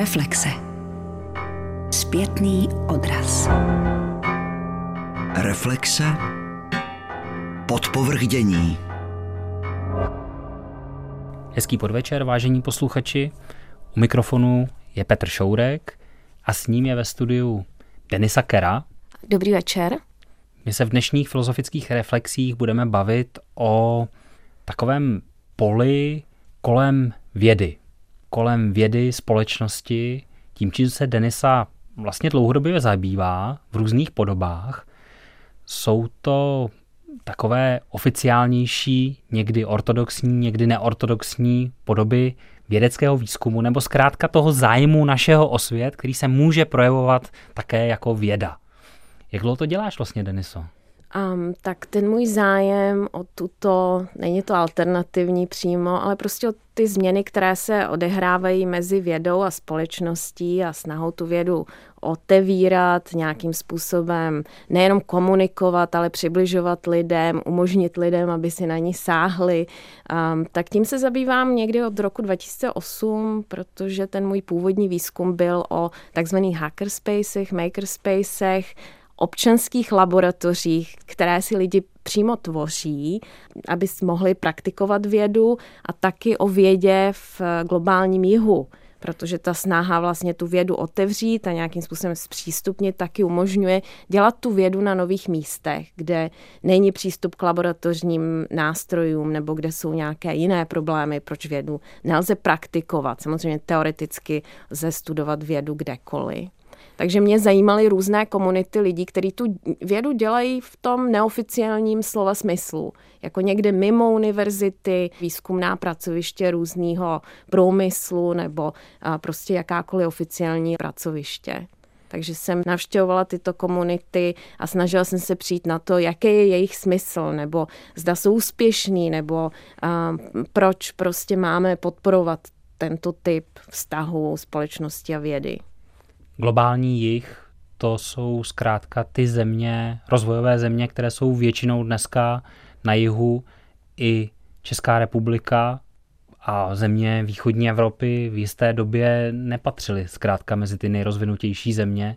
Reflexe. Zpětný odraz. Reflexe. Podpovrdění. Hezký podvečer, vážení posluchači. U mikrofonu je Petr Šourek a s ním je ve studiu Denisa Kera. Dobrý večer. My se v dnešních filozofických reflexích budeme bavit o takovém poli kolem vědy. Kolem vědy, společnosti, tím, čím se Denisa vlastně dlouhodobě zabývá v různých podobách. Jsou to takové oficiálnější, někdy ortodoxní, někdy neortodoxní podoby vědeckého výzkumu nebo zkrátka toho zájmu našeho o svět, který se může projevovat také jako věda. Jak dlouho to děláš vlastně, Deniso? Um, tak ten můj zájem o tuto, není to alternativní přímo, ale prostě o ty změny, které se odehrávají mezi vědou a společností a snahou tu vědu otevírat nějakým způsobem, nejenom komunikovat, ale přibližovat lidem, umožnit lidem, aby si na ní sáhli. Um, tak tím se zabývám někdy od roku 2008, protože ten můj původní výzkum byl o takzvaných hackerspacech, makerspacech, občanských laboratořích, které si lidi přímo tvoří, aby mohli praktikovat vědu a taky o vědě v globálním jihu protože ta snaha vlastně tu vědu otevřít a nějakým způsobem zpřístupnit taky umožňuje dělat tu vědu na nových místech, kde není přístup k laboratorním nástrojům nebo kde jsou nějaké jiné problémy, proč vědu nelze praktikovat. Samozřejmě teoreticky lze studovat vědu kdekoliv. Takže mě zajímaly různé komunity lidí, kteří tu vědu dělají v tom neoficiálním slova smyslu. Jako někde mimo univerzity, výzkumná pracoviště různého průmyslu nebo prostě jakákoliv oficiální pracoviště. Takže jsem navštěvovala tyto komunity a snažila jsem se přijít na to, jaký je jejich smysl, nebo zda jsou úspěšní, nebo a, proč prostě máme podporovat tento typ vztahu společnosti a vědy globální jich, to jsou zkrátka ty země, rozvojové země, které jsou většinou dneska na jihu i Česká republika a země východní Evropy v jisté době nepatřily zkrátka mezi ty nejrozvinutější země.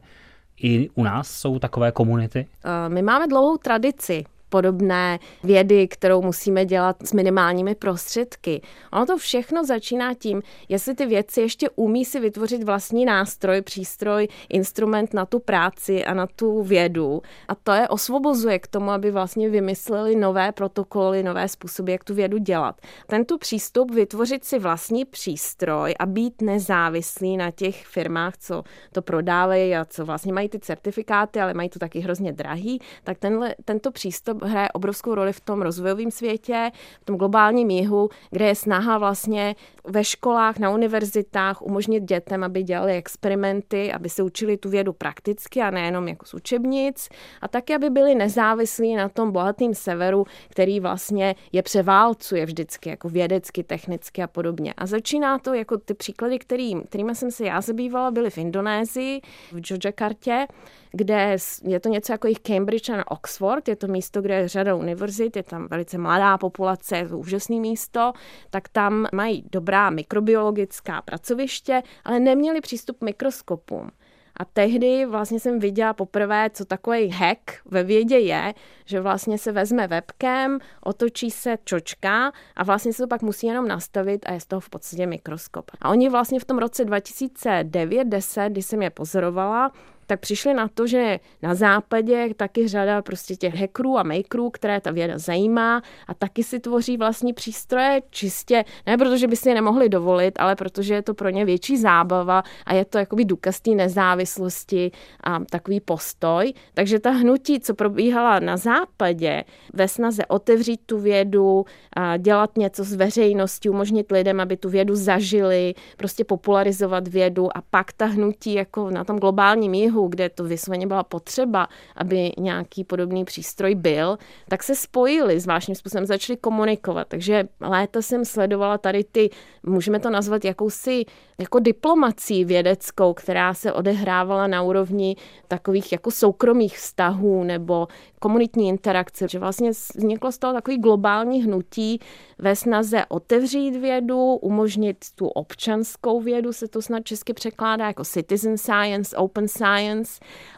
I u nás jsou takové komunity? My máme dlouhou tradici podobné vědy, kterou musíme dělat s minimálními prostředky. Ono to všechno začíná tím, jestli ty věci ještě umí si vytvořit vlastní nástroj, přístroj, instrument na tu práci a na tu vědu. A to je osvobozuje k tomu, aby vlastně vymysleli nové protokoly, nové způsoby, jak tu vědu dělat. Tento přístup vytvořit si vlastní přístroj a být nezávislý na těch firmách, co to prodávají a co vlastně mají ty certifikáty, ale mají to taky hrozně drahý, tak tenhle, tento přístup hraje obrovskou roli v tom rozvojovém světě, v tom globálním jihu, kde je snaha vlastně ve školách, na univerzitách umožnit dětem, aby dělali experimenty, aby se učili tu vědu prakticky a nejenom jako z učebnic a taky, aby byli nezávislí na tom bohatém severu, který vlastně je převálcuje vždycky jako vědecky, technicky a podobně. A začíná to jako ty příklady, který, kterými jsem se já zabývala, byly v Indonésii, v Yogyakartě, kde je to něco jako jich Cambridge a Oxford, je to místo, kde je řada univerzit, je tam velice mladá populace, je to úžasné místo, tak tam mají dobrá mikrobiologická pracoviště, ale neměli přístup k mikroskopům. A tehdy vlastně jsem viděla poprvé, co takový hack ve vědě je, že vlastně se vezme webcam, otočí se čočka a vlastně se to pak musí jenom nastavit a je z toho v podstatě mikroskop. A oni vlastně v tom roce 2009-10, kdy jsem je pozorovala, tak přišli na to, že na západě taky řada prostě těch hackerů a makerů, které ta věda zajímá a taky si tvoří vlastní přístroje čistě, ne protože by si je nemohli dovolit, ale protože je to pro ně větší zábava a je to jakoby důkaz té nezávislosti a takový postoj. Takže ta hnutí, co probíhala na západě ve snaze otevřít tu vědu, a dělat něco s veřejností, umožnit lidem, aby tu vědu zažili, prostě popularizovat vědu a pak ta hnutí jako na tom globálním jihu okamihu, kde to vysloveně byla potřeba, aby nějaký podobný přístroj byl, tak se spojili, zvláštním způsobem začali komunikovat. Takže léta jsem sledovala tady ty, můžeme to nazvat jakousi jako diplomací vědeckou, která se odehrávala na úrovni takových jako soukromých vztahů nebo komunitní interakce, že vlastně vzniklo z toho takový globální hnutí ve snaze otevřít vědu, umožnit tu občanskou vědu, se to snad česky překládá jako citizen science, open science.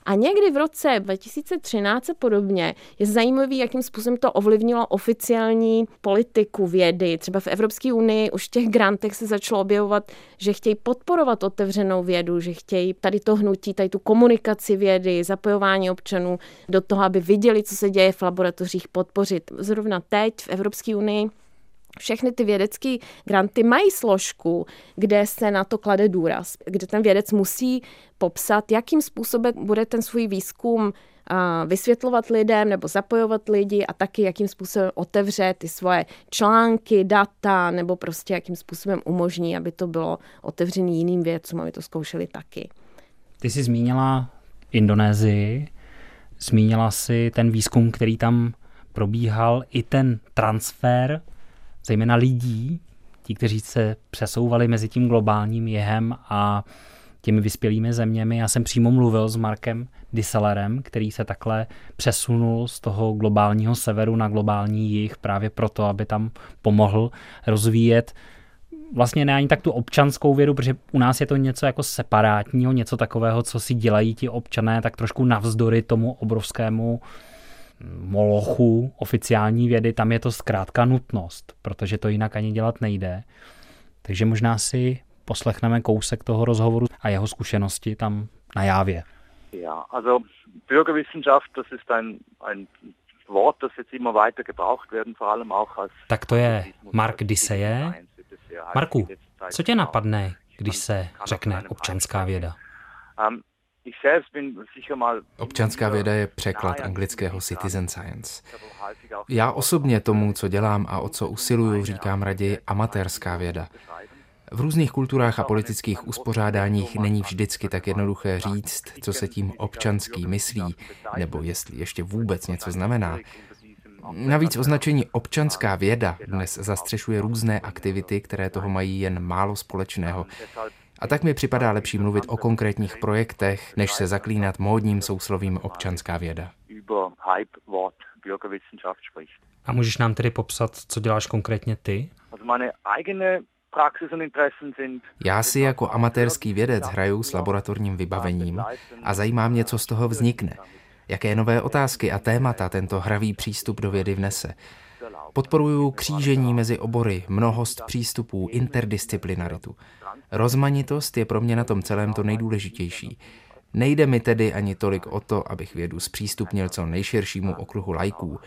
A někdy v roce 2013 a podobně je zajímavý, jakým způsobem to ovlivnilo oficiální politiku vědy. Třeba v Evropské unii už v těch grantech se začalo objevovat, že chtějí podporovat otevřenou vědu, že chtějí tady to hnutí, tady tu komunikaci vědy, zapojování občanů do toho, aby viděli, co se děje v laboratořích, podpořit. Zrovna teď v Evropské unii všechny ty vědecké granty mají složku, kde se na to klade důraz, kde ten vědec musí popsat, jakým způsobem bude ten svůj výzkum vysvětlovat lidem nebo zapojovat lidi a taky jakým způsobem otevře ty svoje články, data nebo prostě jakým způsobem umožní, aby to bylo otevřené jiným vědcům, aby to zkoušeli taky. Ty jsi zmínila Indonésii, zmínila si ten výzkum, který tam probíhal, i ten transfer zejména lidí, ti, kteří se přesouvali mezi tím globálním jehem a těmi vyspělými zeměmi. Já jsem přímo mluvil s Markem Diselerem, který se takhle přesunul z toho globálního severu na globální jih právě proto, aby tam pomohl rozvíjet vlastně ne ani tak tu občanskou vědu, protože u nás je to něco jako separátního, něco takového, co si dělají ti občané tak trošku navzdory tomu obrovskému molochu oficiální vědy, tam je to zkrátka nutnost, protože to jinak ani dělat nejde. Takže možná si poslechneme kousek toho rozhovoru a jeho zkušenosti tam na Jávě. Ja, also Bürgerwissenschaft, das ist ein, ein Wort, das jetzt immer weiter gebraucht werden, vor allem auch als... Tak to je Mark Diseje. Marku, co tě napadne, když se řekne občanská věda? Občanská věda je překlad anglického citizen science. Já osobně tomu, co dělám a o co usiluju, říkám raději amatérská věda. V různých kulturách a politických uspořádáních není vždycky tak jednoduché říct, co se tím občanský myslí, nebo jestli ještě vůbec něco znamená. Navíc označení občanská věda dnes zastřešuje různé aktivity, které toho mají jen málo společného. A tak mi připadá lepší mluvit o konkrétních projektech, než se zaklínat módním souslovím občanská věda. A můžeš nám tedy popsat, co děláš konkrétně ty? Já si jako amatérský vědec hraju s laboratorním vybavením a zajímá mě, co z toho vznikne. Jaké nové otázky a témata tento hravý přístup do vědy vnese. Podporuju křížení mezi obory, mnohost přístupů, interdisciplinaritu. Rozmanitost je pro mě na tom celém to nejdůležitější. Nejde mi tedy ani tolik o to, abych vědu zpřístupnil co nejširšímu okruhu lajků,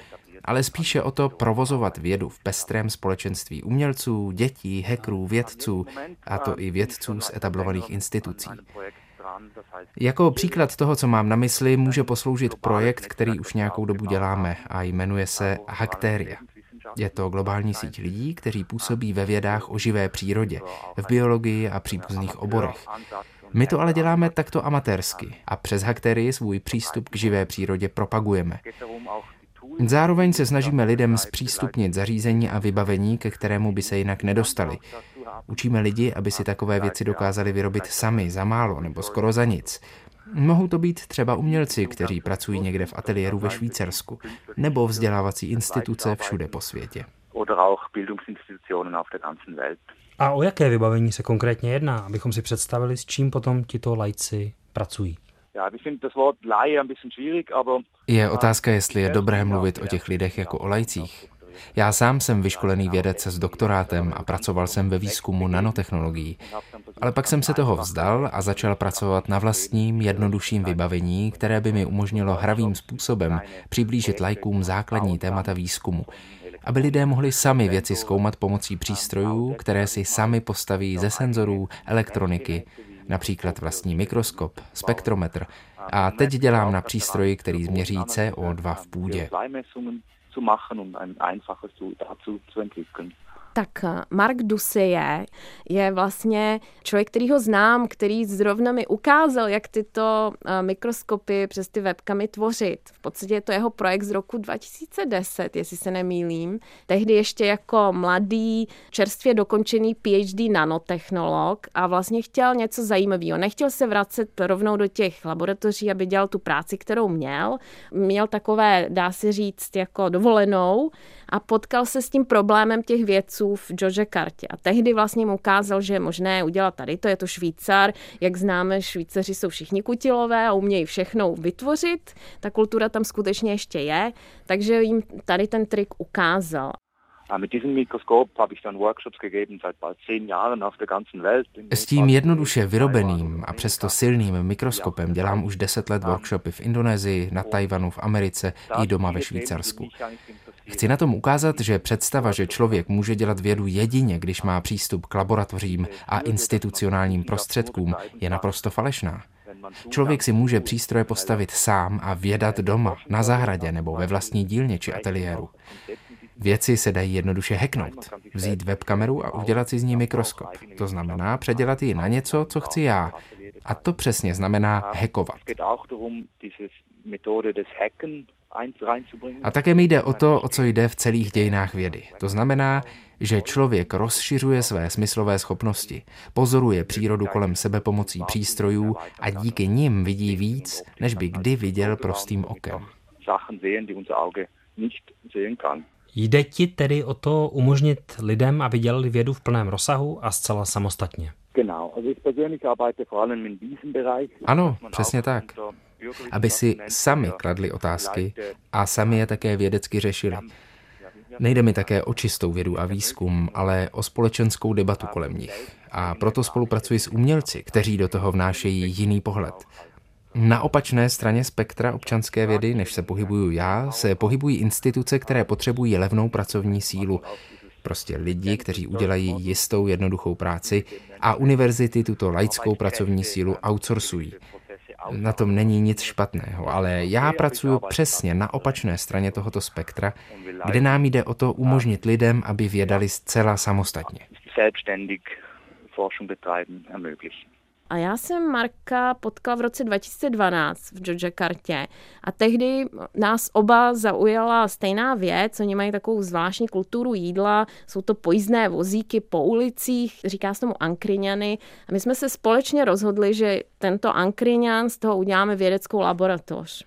ale spíše o to provozovat vědu v pestrém společenství umělců, dětí, hackerů, vědců, a to i vědců z etablovaných institucí. Jako příklad toho, co mám na mysli, může posloužit projekt, který už nějakou dobu děláme a jmenuje se Hakteria. Je to globální síť lidí, kteří působí ve vědách o živé přírodě, v biologii a příbuzných oborech. My to ale děláme takto amatérsky a přes hakterii svůj přístup k živé přírodě propagujeme. Zároveň se snažíme lidem zpřístupnit zařízení a vybavení, ke kterému by se jinak nedostali. Učíme lidi, aby si takové věci dokázali vyrobit sami, za málo nebo skoro za nic. Mohou to být třeba umělci, kteří pracují někde v ateliéru ve Švýcarsku, nebo vzdělávací instituce všude po světě. A o jaké vybavení se konkrétně jedná, abychom si představili, s čím potom tito lajci pracují? Je otázka, jestli je dobré mluvit o těch lidech jako o lajcích. Já sám jsem vyškolený vědec s doktorátem a pracoval jsem ve výzkumu nanotechnologií. Ale pak jsem se toho vzdal a začal pracovat na vlastním jednodušším vybavení, které by mi umožnilo hravým způsobem přiblížit lajkům základní témata výzkumu aby lidé mohli sami věci zkoumat pomocí přístrojů, které si sami postaví ze senzorů, elektroniky, například vlastní mikroskop, spektrometr. A teď dělám na přístroji, který změří CO2 v půdě. zu machen und ein einfaches zu, dazu zu entwickeln. Tak eh, Mark Duseje je vlastně člověk, který ho znám, který zrovna mi ukázal, jak tyto eh, mikroskopy přes ty webkamy tvořit. V podstatě je to jeho projekt z roku 2010, jestli se nemýlím. Tehdy ještě jako mladý, čerstvě dokončený PhD nanotechnolog a vlastně chtěl něco zajímavého. Nechtěl se vracet rovnou do těch laboratoří, aby dělal tu práci, kterou měl. Měl takové, dá se říct, jako dovolenou a potkal se s tím problémem těch vědců v Kartě. A tehdy vlastně mu ukázal, že je možné udělat tady, to je to Švýcar, jak známe, Švýcaři jsou všichni kutilové a umějí všechno vytvořit, ta kultura tam skutečně ještě je, takže jim tady ten trik ukázal. Mit diesem Mikroskop habe ich dann Workshops gegeben seit bald zehn Jahren auf der ganzen Welt. S tím jednoduše vyrobeným a přesto silným mikroskopem dělám už deset let workshopy v Indonésii, na Tajvanu, v Americe i doma ve Švýcarsku. Chci na tom ukázat, že představa, že člověk může dělat vědu jedině, když má přístup k laboratořím a institucionálním prostředkům, je naprosto falešná. Člověk si může přístroje postavit sám a vědat doma, na zahradě nebo ve vlastní dílně či ateliéru. Věci se dají jednoduše hacknout, vzít webkameru a udělat si z ní mikroskop. To znamená předělat ji na něco, co chci já. A to přesně znamená hackovat. A také mi jde o to, o co jde v celých dějinách vědy. To znamená, že člověk rozšiřuje své smyslové schopnosti, pozoruje přírodu kolem sebe pomocí přístrojů a díky nim vidí víc, než by kdy viděl prostým okem. Jde ti tedy o to umožnit lidem, aby dělali vědu v plném rozsahu a zcela samostatně? Ano, přesně tak. Aby si sami kladli otázky a sami je také vědecky řešili. Nejde mi také o čistou vědu a výzkum, ale o společenskou debatu kolem nich. A proto spolupracuji s umělci, kteří do toho vnášejí jiný pohled. Na opačné straně spektra občanské vědy, než se pohybuju já, se pohybují instituce, které potřebují levnou pracovní sílu. Prostě lidi, kteří udělají jistou jednoduchou práci a univerzity tuto laickou pracovní sílu outsourcují. Na tom není nic špatného, ale já pracuji přesně na opačné straně tohoto spektra, kde nám jde o to umožnit lidem, aby vědali zcela samostatně. A já jsem Marka potkala v roce 2012 v Jakartě a tehdy nás oba zaujala stejná věc. Oni mají takovou zvláštní kulturu jídla, jsou to pojízdné vozíky po ulicích, říká se tomu ankryňany. A my jsme se společně rozhodli, že tento ankryňan z toho uděláme vědeckou laboratoř.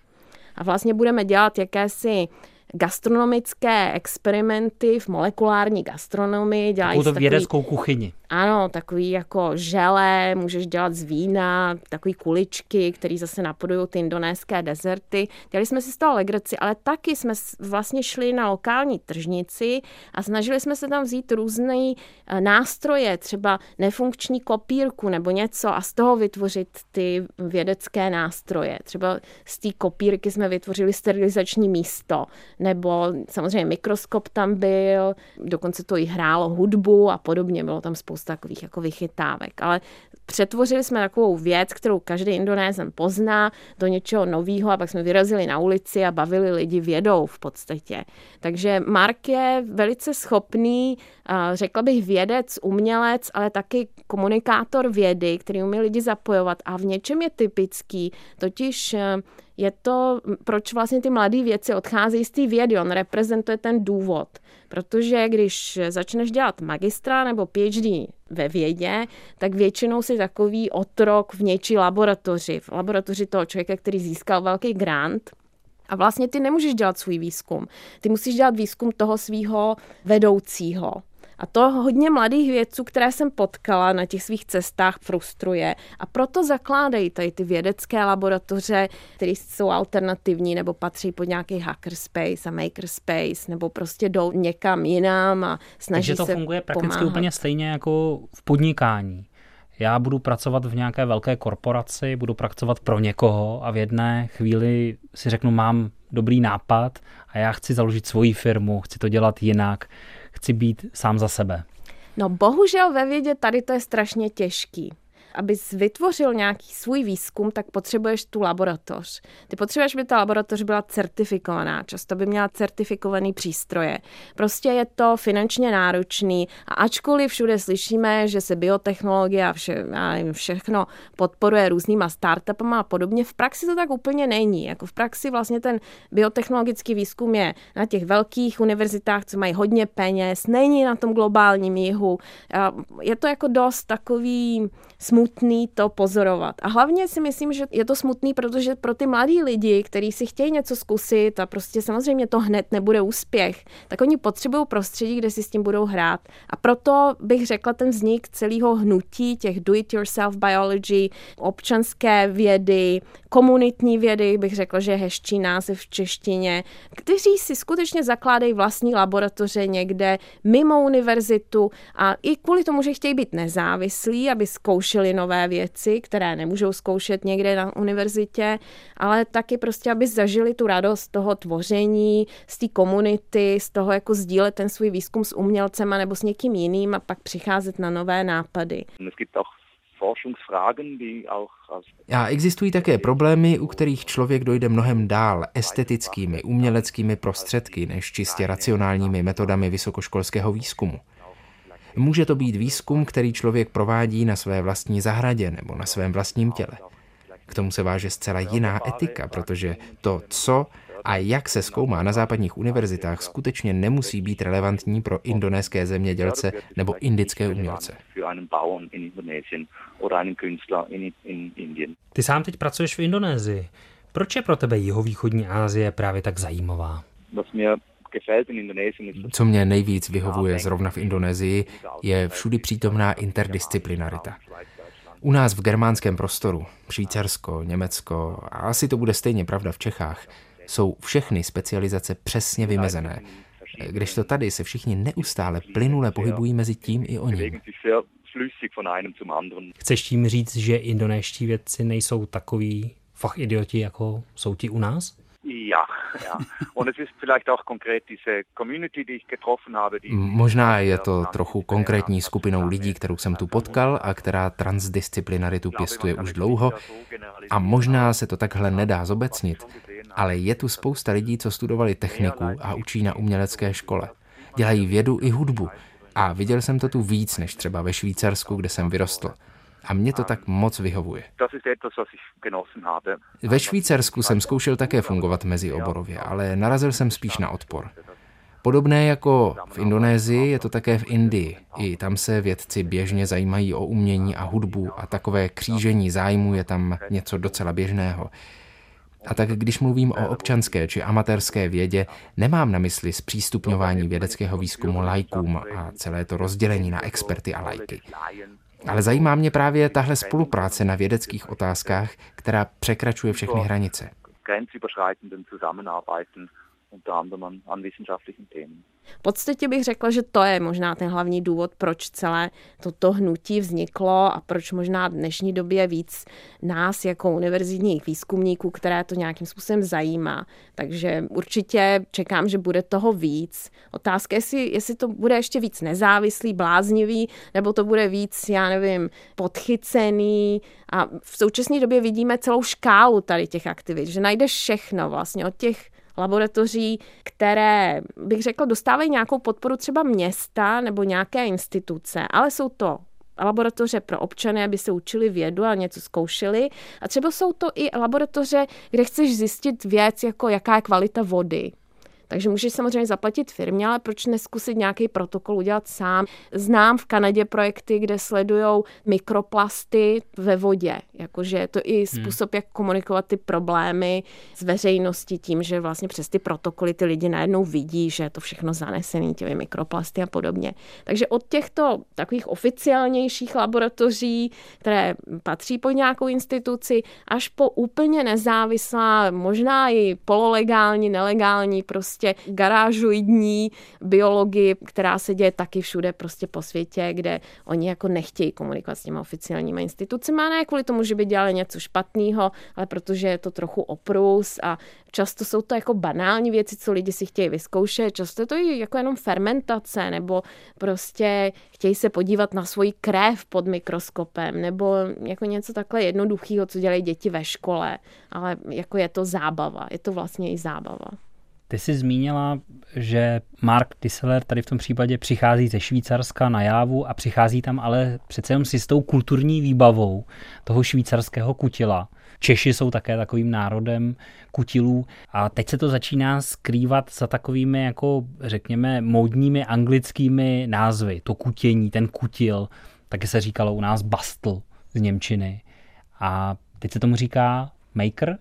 A vlastně budeme dělat jakési gastronomické experimenty v molekulární gastronomii. Dělají Takovou takový, vědeckou kuchyni. Ano, takový jako žele, můžeš dělat z vína, takový kuličky, které zase napodují ty indonéské dezerty. Dělali jsme si z toho legraci, ale taky jsme vlastně šli na lokální tržnici a snažili jsme se tam vzít různé eh, nástroje, třeba nefunkční kopírku nebo něco a z toho vytvořit ty vědecké nástroje. Třeba z té kopírky jsme vytvořili sterilizační místo, nebo samozřejmě mikroskop tam byl, dokonce to i hrálo hudbu a podobně, bylo tam spousta takových jako vychytávek. Ale přetvořili jsme takovou věc, kterou každý Indonézen pozná, do něčeho nového a pak jsme vyrazili na ulici a bavili lidi vědou v podstatě. Takže Mark je velice schopný, řekla bych vědec, umělec, ale taky komunikátor vědy, který umí lidi zapojovat a v něčem je typický, totiž je to, proč vlastně ty mladé věci odcházejí z té vědy. On reprezentuje ten důvod. Protože když začneš dělat magistra nebo PhD ve vědě, tak většinou si takový otrok v něčí laboratoři. V laboratoři toho člověka, který získal velký grant, a vlastně ty nemůžeš dělat svůj výzkum. Ty musíš dělat výzkum toho svého vedoucího. A to hodně mladých vědců, které jsem potkala na těch svých cestách, frustruje. A proto zakládají tady ty vědecké laboratoře, které jsou alternativní nebo patří pod nějaký hackerspace a makerspace, nebo prostě jdou někam jinam a snaží Takže to se funguje prakticky pomáhat. úplně stejně jako v podnikání. Já budu pracovat v nějaké velké korporaci, budu pracovat pro někoho a v jedné chvíli si řeknu, mám dobrý nápad a já chci založit svoji firmu, chci to dělat jinak chci být sám za sebe? No bohužel ve vědě tady to je strašně těžký. Abys vytvořil nějaký svůj výzkum, tak potřebuješ tu laboratoř. Ty potřebuješ, aby ta laboratoř byla certifikovaná. Často by měla certifikovaný přístroje. Prostě je to finančně náročný a ačkoliv všude slyšíme, že se biotechnologie a vše, já nevím, všechno podporuje různýma startupama a podobně, v praxi to tak úplně není. Jako v praxi vlastně ten biotechnologický výzkum je na těch velkých univerzitách, co mají hodně peněz, není na tom globálním jihu. Je to jako dost takový smutný to pozorovat. A hlavně si myslím, že je to smutný, protože pro ty mladí lidi, kteří si chtějí něco zkusit a prostě samozřejmě to hned nebude úspěch, tak oni potřebují prostředí, kde si s tím budou hrát. A proto bych řekla ten vznik celého hnutí těch do-it-yourself biology, občanské vědy, komunitní vědy, bych řekla, že je hezčí název v češtině, kteří si skutečně zakládají vlastní laboratoře někde mimo univerzitu a i kvůli tomu, že chtějí být nezávislí, aby zkoušeli nové věci, které nemůžou zkoušet někde na univerzitě, ale taky prostě, aby zažili tu radost toho tvoření, z té komunity, z toho jako sdílet ten svůj výzkum s umělcema nebo s někým jiným a pak přicházet na nové nápady. A existují také problémy, u kterých člověk dojde mnohem dál estetickými, uměleckými prostředky než čistě racionálními metodami vysokoškolského výzkumu. Může to být výzkum, který člověk provádí na své vlastní zahradě nebo na svém vlastním těle. K tomu se váže zcela jiná etika, protože to, co a jak se zkoumá na západních univerzitách, skutečně nemusí být relevantní pro indonéské zemědělce nebo indické umělce. Ty sám teď pracuješ v Indonésii. Proč je pro tebe jihovýchodní Asie právě tak zajímavá? Co mě nejvíc vyhovuje zrovna v Indonésii, je všudy přítomná interdisciplinarita. U nás v germánském prostoru, Švýcarsko, Německo, a asi to bude stejně pravda v Čechách, jsou všechny specializace přesně vymezené, Když to tady se všichni neustále plynule pohybují mezi tím i o ním. Chceš tím říct, že indonéští vědci nejsou takový fachidioti, jako jsou ti u nás? Ja, ja. Und es ist vielleicht auch konkret diese Community, die ich getroffen habe. Die Možná je to trochu konkrétní skupinou lidí, kterou jsem tu potkal a která transdisciplinaritu pěstuje už dlouho. A možná se to takhle nedá zobecnit, ale je tu spousta lidí, co studovali techniku a učí na umělecké škole. Dělají vědu i hudbu. A viděl jsem to tu víc než třeba ve Švýcarsku, kde jsem vyrostl. A mě to tak moc vyhovuje. Ve Švýcarsku jsem zkoušel také fungovat mezi oborově, ale narazil jsem spíš na odpor. Podobné jako v Indonésii je to také v Indii. I tam se vědci běžně zajímají o umění a hudbu a takové křížení zájmu je tam něco docela běžného. A tak když mluvím o občanské či amatérské vědě, nemám na mysli zpřístupňování vědeckého výzkumu lajkům a celé to rozdělení na experty a lajky. Ale zajímá mě právě tahle spolupráce na vědeckých otázkách, která překračuje všechny hranice unter anderem an, an wissenschaftlichen Themen. V podstatě bych řekla, že to je možná ten hlavní důvod, proč celé toto hnutí vzniklo a proč možná v dnešní době víc nás jako univerzitních výzkumníků, které to nějakým způsobem zajímá. Takže určitě čekám, že bude toho víc. Otázka je, jestli, to bude ještě víc nezávislý, bláznivý, nebo to bude víc, já nevím, podchycený. A v současné době vidíme celou škálu tady těch aktivit, že najdeš všechno vlastně od těch laboratoří, které, bych řekla, dostávají nějakou podporu třeba města nebo nějaké instituce, ale jsou to laboratoře pro občany, aby se učili vědu a něco zkoušeli. A třeba jsou to i laboratoře, kde chceš zjistit věc, jako jaká je kvalita vody, takže můžeš samozřejmě zaplatit firmě, ale proč neskusit nějaký protokol udělat sám? Znám v Kanadě projekty, kde sledují mikroplasty ve vodě. Jakože je to i hmm. způsob, jak komunikovat ty problémy s veřejností tím, že vlastně přes ty protokoly ty lidi najednou vidí, že je to všechno zanesené těmi mikroplasty a podobně. Takže od těchto takových oficiálnějších laboratoří, které patří pod nějakou instituci, až po úplně nezávislá, možná i pololegální, nelegální prostě prostě garážoidní biologii, která se děje taky všude prostě po světě, kde oni jako nechtějí komunikovat s těmi oficiálními institucemi, a ne kvůli tomu, že by dělali něco špatného, ale protože je to trochu oprus a často jsou to jako banální věci, co lidi si chtějí vyzkoušet, často je to jako jenom fermentace, nebo prostě chtějí se podívat na svoji krev pod mikroskopem, nebo jako něco takhle jednoduchého, co dělají děti ve škole, ale jako je to zábava, je to vlastně i zábava. Ty jsi zmínila, že Mark Disseler tady v tom případě přichází ze Švýcarska na Jávu a přichází tam ale přece jenom si s tou kulturní výbavou toho švýcarského kutila. Češi jsou také takovým národem kutilů a teď se to začíná skrývat za takovými jako řekněme módními anglickými názvy. To kutění, ten kutil, taky se říkalo u nás bastl z Němčiny. A teď se tomu říká maker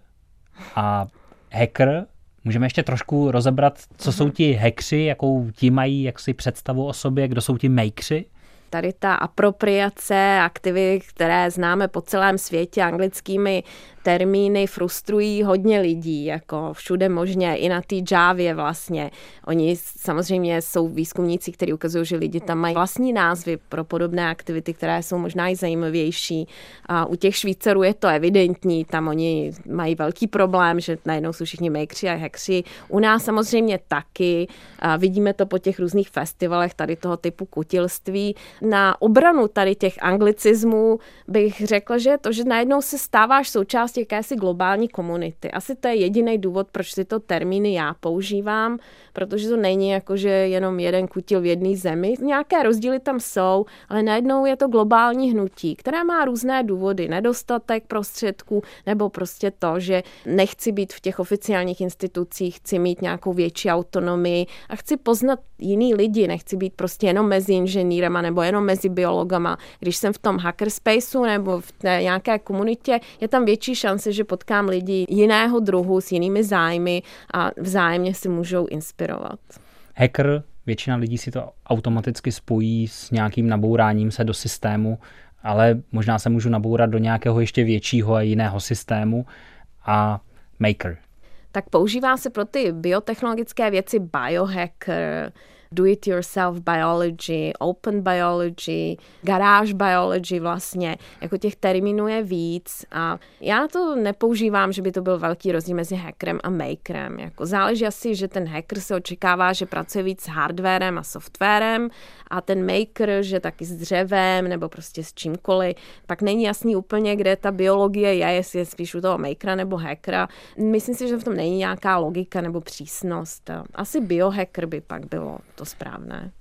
a hacker Můžeme ještě trošku rozebrat, co jsou ti hackři, jakou ti mají jak si představu o sobě, kdo jsou ti makeři? tady ta apropriace aktivit, které známe po celém světě anglickými termíny frustrují hodně lidí, jako všude možně, i na té Javě vlastně. Oni samozřejmě jsou výzkumníci, kteří ukazují, že lidi tam mají vlastní názvy pro podobné aktivity, které jsou možná i zajímavější. A u těch Švýcarů je to evidentní, tam oni mají velký problém, že najednou jsou všichni makeři a hackři. U nás samozřejmě taky. A vidíme to po těch různých festivalech tady toho typu kutilství. Na obranu tady těch anglicismů bych řekla, že to, že najednou se stáváš součástí součástí jakési globální komunity. Asi to je jediný důvod, proč tyto termíny já používám, protože to není jako, že jenom jeden kutil v jedné zemi. Nějaké rozdíly tam jsou, ale najednou je to globální hnutí, které má různé důvody. Nedostatek prostředků nebo prostě to, že nechci být v těch oficiálních institucích, chci mít nějakou větší autonomii a chci poznat jiný lidi, nechci být prostě jenom mezi inženýrama nebo jenom mezi biologama. Když jsem v tom hackerspaceu nebo v té nějaké komunitě, je tam větší šance, že potkám lidi jiného druhu s jinými zájmy a vzájemně si můžou inspirovat. Hacker, většina lidí si to automaticky spojí s nějakým nabouráním se do systému, ale možná se můžu nabourat do nějakého ještě většího a jiného systému a maker. Tak používá se pro ty biotechnologické věci biohacker, do-it-yourself biology, open biology, garage biology vlastně, jako těch termínů je víc a já to nepoužívám, že by to byl velký rozdíl mezi hackerem a makerem. Jako záleží asi, že ten hacker se očekává, že pracuje víc s hardwarem a softwarem a ten maker, že taky s dřevem nebo prostě s čímkoliv, pak není jasný úplně, kde ta biologie je, jestli je spíš u toho makera nebo hackera. Myslím si, že v tom není nějaká logika nebo přísnost. Asi biohacker by pak bylo to správné.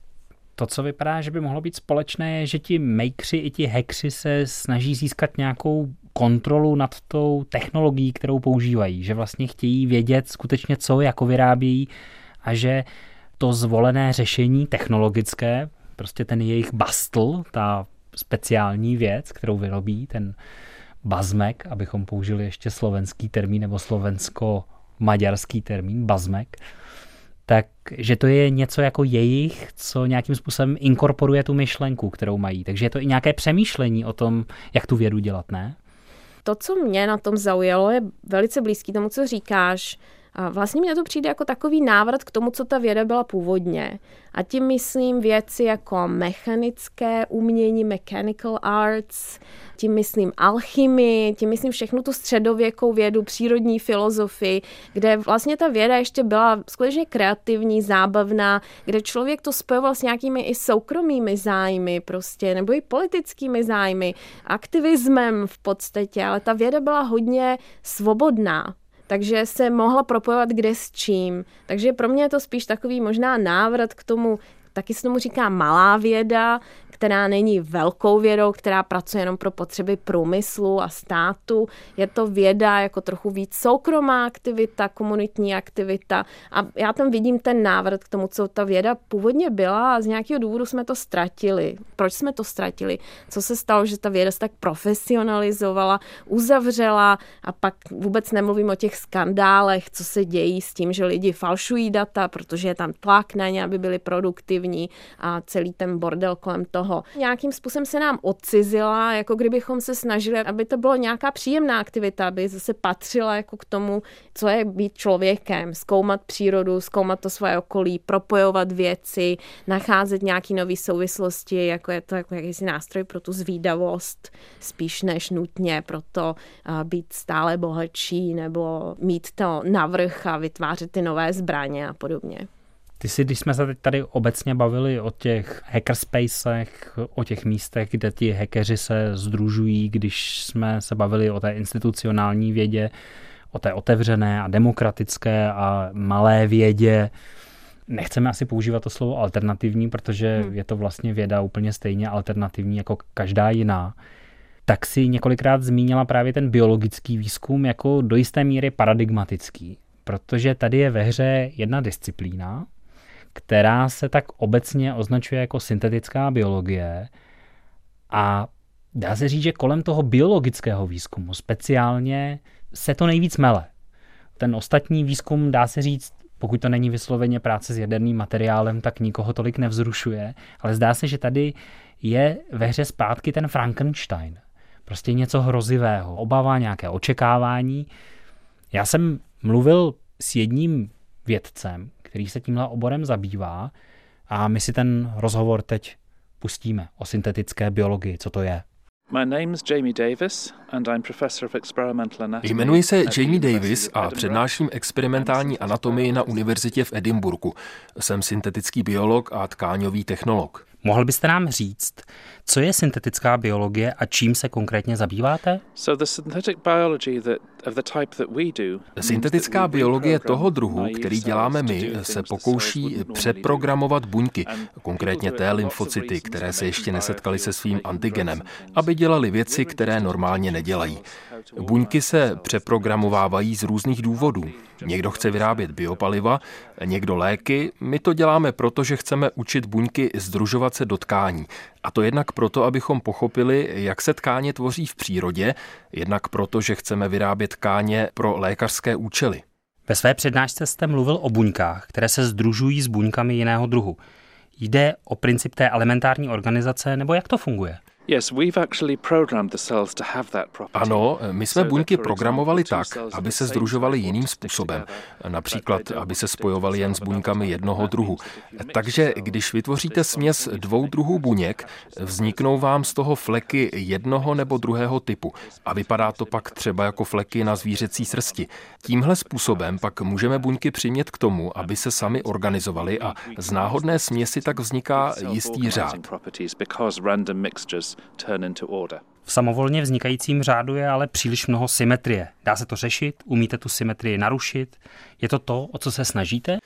To, co vypadá, že by mohlo být společné, je, že ti makeři i ti hackři se snaží získat nějakou kontrolu nad tou technologií, kterou používají. Že vlastně chtějí vědět skutečně, co jako vyrábějí a že to zvolené řešení technologické, prostě ten jejich bastl, ta speciální věc, kterou vyrobí, ten bazmek, abychom použili ještě slovenský termín nebo slovensko-maďarský termín, bazmek, tak že to je něco jako jejich, co nějakým způsobem inkorporuje tu myšlenku, kterou mají. Takže je to i nějaké přemýšlení o tom, jak tu vědu dělat, ne? To, co mě na tom zaujalo, je velice blízký tomu, co říkáš. A vlastně mně to přijde jako takový návrat k tomu, co ta věda byla původně. A tím myslím věci jako mechanické umění, mechanical arts, tím myslím alchymii, tím myslím všechnu tu středověkou vědu, přírodní filozofii, kde vlastně ta věda ještě byla skutečně kreativní, zábavná, kde člověk to spojoval s nějakými i soukromými zájmy prostě, nebo i politickými zájmy, aktivismem v podstatě, ale ta věda byla hodně svobodná takže se mohla propojovat kde s čím. Takže pro mě je to spíš takový možná návrat k tomu, taky se tomu říká malá věda, která není velkou vědou, která pracuje jenom pro potřeby průmyslu a státu. Je to věda jako trochu víc soukromá aktivita, komunitní aktivita a já tam vidím ten návrat k tomu, co ta věda původně byla a z nějakého důvodu jsme to ztratili. Proč jsme to ztratili? Co se stalo, že ta věda se tak profesionalizovala, uzavřela a pak vůbec nemluvím o těch skandálech, co se dějí s tím, že lidi falšují data, protože je tam tlak na ně, aby byli produktivní a celý ten bordel kolem toho. Nějakým způsobem se nám odcizila, jako kdybychom se snažili, aby to bylo nějaká příjemná aktivita, aby zase patřila jako k tomu, co je být člověkem, zkoumat přírodu, zkoumat to svoje okolí, propojovat věci, nacházet nějaký nové souvislosti, jako je to jako jakýsi nástroj pro tu zvídavost, spíš než nutně pro to být stále bohatší nebo mít to navrh a vytvářet ty nové zbraně a podobně. Ty si, když jsme se teď tady obecně bavili o těch hackerspacech, o těch místech, kde ti hackeři se združují, když jsme se bavili o té institucionální vědě, o té otevřené a demokratické a malé vědě, nechceme asi používat to slovo alternativní, protože hmm. je to vlastně věda úplně stejně alternativní jako každá jiná, tak si několikrát zmínila právě ten biologický výzkum jako do jisté míry paradigmatický, protože tady je ve hře jedna disciplína, která se tak obecně označuje jako syntetická biologie a dá se říct, že kolem toho biologického výzkumu speciálně se to nejvíc mele. Ten ostatní výzkum, dá se říct, pokud to není vysloveně práce s jaderným materiálem, tak nikoho tolik nevzrušuje, ale zdá se, že tady je ve hře zpátky ten Frankenstein. Prostě něco hrozivého, obava, nějaké očekávání. Já jsem mluvil s jedním vědcem, který se tímhle oborem zabývá a my si ten rozhovor teď pustíme o syntetické biologii, co to je. Jmenuji se Jamie Davis a přednáším experimentální anatomii na univerzitě v Edinburgu. Jsem syntetický biolog a tkáňový technolog. Mohl byste nám říct, co je syntetická biologie a čím se konkrétně zabýváte? Syntetická biologie toho druhu, který děláme my, se pokouší přeprogramovat buňky, konkrétně té lymfocyty, které se ještě nesetkaly se svým antigenem, aby dělali věci, které normálně nedělají. Buňky se přeprogramovávají z různých důvodů. Někdo chce vyrábět biopaliva, někdo léky. My to děláme proto, že chceme učit buňky združovat se do tkání. A to jednak proto, abychom pochopili, jak se tkáně tvoří v přírodě, jednak proto, že chceme vyrábět tkáně pro lékařské účely. Ve své přednášce jste mluvil o buňkách, které se združují s buňkami jiného druhu. Jde o princip té elementární organizace, nebo jak to funguje? Ano, my jsme buňky programovali tak, aby se združovaly jiným způsobem, například, aby se spojovaly jen s buňkami jednoho druhu. Takže když vytvoříte směs dvou druhů buněk, vzniknou vám z toho fleky jednoho nebo druhého typu. a vypadá to pak třeba jako fleky na zvířecí srsti. Tímhle způsobem pak můžeme buňky přimět k tomu, aby se sami organizovaly a z náhodné směsi tak vzniká jistý řád turn into order. V samovolně vznikajícím řádu je ale příliš mnoho symetrie. Dá se to řešit? Umíte tu symetrii narušit? Je to to, o co se snažíte?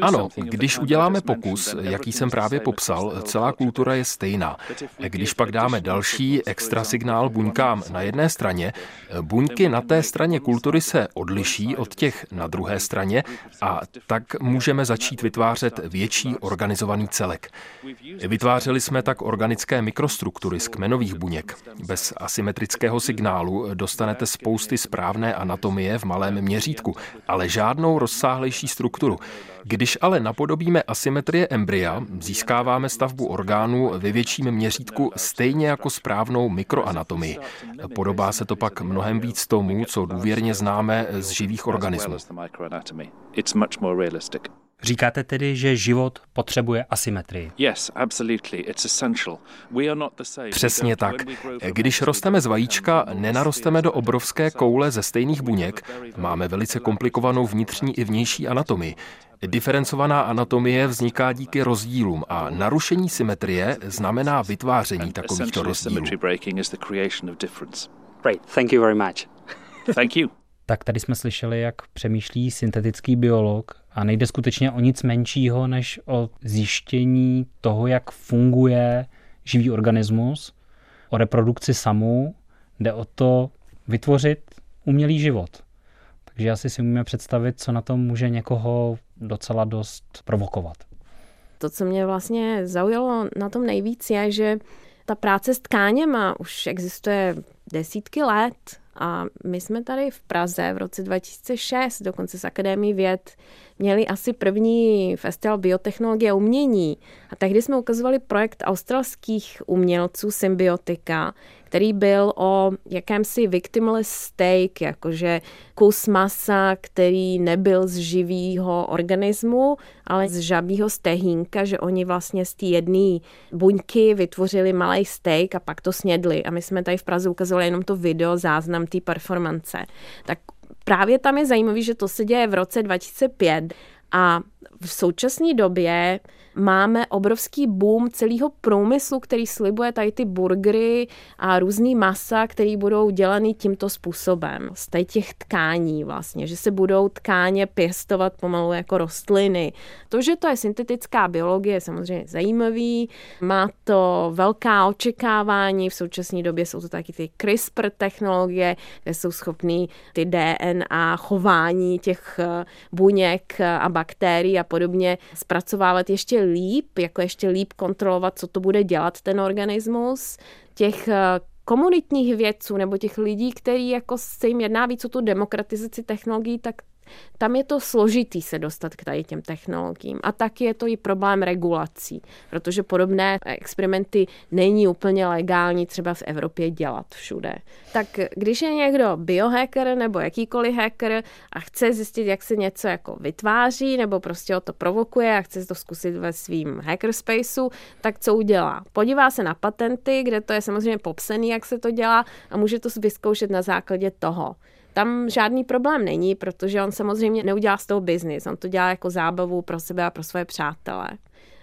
Ano, když uděláme pokus, jaký jsem právě popsal, celá kultura je stejná. Když pak dáme další extra signál buňkám na jedné straně, buňky na té straně kultury se odliší od těch na druhé straně a tak můžeme začít vytvářet větší organizovaný celek. Vytvářeli jsme tak organické mikrostruktury z kmenových buněk. Bez asymetrického signálu dostanete spousty správné anatomie v malém měřítku, ale žádnou rozsáhlou rozsáhlejší strukturu. Když ale napodobíme asymetrie embrya, získáváme stavbu orgánů ve větším měřítku stejně jako správnou mikroanatomii. Podobá se to pak mnohem víc tomu, co důvěrně známe z živých organismů. Říkáte tedy, že život potřebuje asymetrii. Přesně tak. Když rosteme z vajíčka, nenarosteme do obrovské koule ze stejných buněk. Máme velice komplikovanou vnitřní i vnější anatomii. Diferencovaná anatomie vzniká díky rozdílům a narušení symetrie znamená vytváření takovýchto rozdílů. Great, thank you very much. Thank you. Tak tady jsme slyšeli, jak přemýšlí syntetický biolog a nejde skutečně o nic menšího, než o zjištění toho, jak funguje živý organismus, o reprodukci samou, jde o to vytvořit umělý život. Takže asi si umíme představit, co na tom může někoho docela dost provokovat. To, co mě vlastně zaujalo na tom nejvíc, je, že ta práce s tkáněma už existuje desítky let a my jsme tady v Praze v roce 2006, dokonce z Akademii věd, měli asi první festival biotechnologie a umění. A tehdy jsme ukazovali projekt australských umělců Symbiotika, který byl o jakémsi victimless steak, jakože kus masa, který nebyl z živého organismu, ale z žabího stehínka, že oni vlastně z té jedné buňky vytvořili malý steak a pak to snědli. A my jsme tady v Praze ukazovali jenom to video, záznam té performance. Tak právě tam je zajímavé, že to se děje v roce 2005 a v současné době máme obrovský boom celého průmyslu, který slibuje tady ty burgery a různý masa, které budou dělaný tímto způsobem. Z těch tkání vlastně, že se budou tkáně pěstovat pomalu jako rostliny. To, že to je syntetická biologie, je samozřejmě zajímavý. Má to velká očekávání. V současné době jsou to taky ty CRISPR technologie, kde jsou schopný ty DNA chování těch buněk a bakterií a podobně zpracovávat ještě líp, jako ještě líp kontrolovat, co to bude dělat ten organismus. Těch eh, komunitních vědců nebo těch lidí, který jako se jim jedná víc o tu demokratizaci technologií, tak tam je to složitý se dostat k tady těm technologiím. A taky je to i problém regulací, protože podobné experimenty není úplně legální třeba v Evropě dělat všude. Tak když je někdo biohacker nebo jakýkoliv hacker a chce zjistit, jak se něco jako vytváří nebo prostě o to provokuje a chce to zkusit ve svým hackerspaceu, tak co udělá? Podívá se na patenty, kde to je samozřejmě popsaný, jak se to dělá a může to vyzkoušet na základě toho. Tam žádný problém není, protože on samozřejmě neudělá z toho biznis, on to dělá jako zábavu pro sebe a pro své přátele.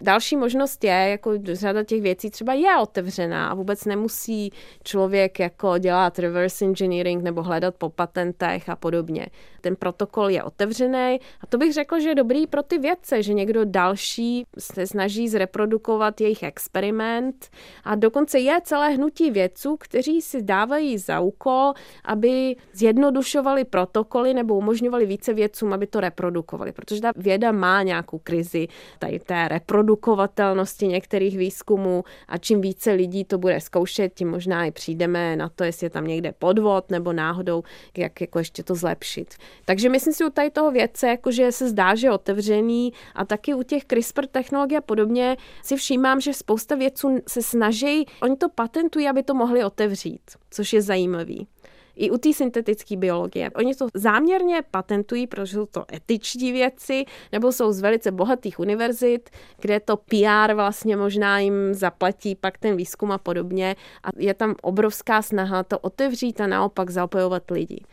Další možnost je, jako řada těch věcí třeba je otevřená a vůbec nemusí člověk jako dělat reverse engineering nebo hledat po patentech a podobně. Ten protokol je otevřený a to bych řekl, že je dobrý pro ty vědce, že někdo další se snaží zreprodukovat jejich experiment a dokonce je celé hnutí vědců, kteří si dávají za úkol, aby zjednodušovali protokoly nebo umožňovali více vědcům, aby to reprodukovali, protože ta věda má nějakou krizi tady té reprodukace reprodukovatelnosti některých výzkumů a čím více lidí to bude zkoušet, tím možná i přijdeme na to, jestli je tam někde podvod nebo náhodou, jak jako ještě to zlepšit. Takže myslím si u tady toho věce, jakože se zdá, že je otevřený a taky u těch CRISPR technologií a podobně si všímám, že spousta vědců se snaží, oni to patentují, aby to mohli otevřít, což je zajímavý i u té syntetické biologie. Oni to záměrně patentují, protože jsou to etiční věci, nebo jsou z velice bohatých univerzit, kde to PR vlastně možná jim zaplatí pak ten výzkum a podobně. A je tam obrovská snaha to otevřít a naopak zapojovat lidi.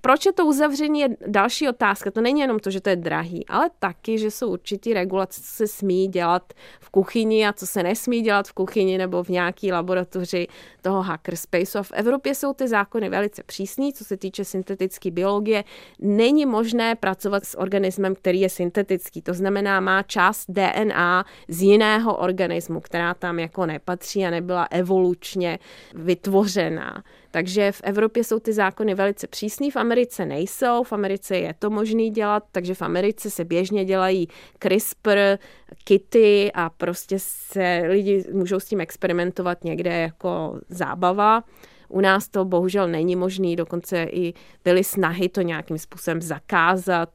Proč je to uzavření je další otázka. To není jenom to, že to je drahý, ale taky, že jsou určitý regulace, co se smí dělat v kuchyni a co se nesmí dělat v kuchyni nebo v nějaký laboratoři toho hackerspaceu. A v Evropě jsou ty zákony velice přísný, co se týče syntetické biologie. Není možné pracovat s organismem, který je syntetický. To znamená, má část DNA z jiného organismu, která tam jako nepatří a nebyla evolučně vytvořená. Takže v Evropě jsou ty zákony velice přísný, v Americe nejsou, v Americe je to možný dělat, takže v Americe se běžně dělají CRISPR, kity a prostě se lidi můžou s tím experimentovat někde jako zábava. U nás to bohužel není možný, dokonce i byly snahy to nějakým způsobem zakázat.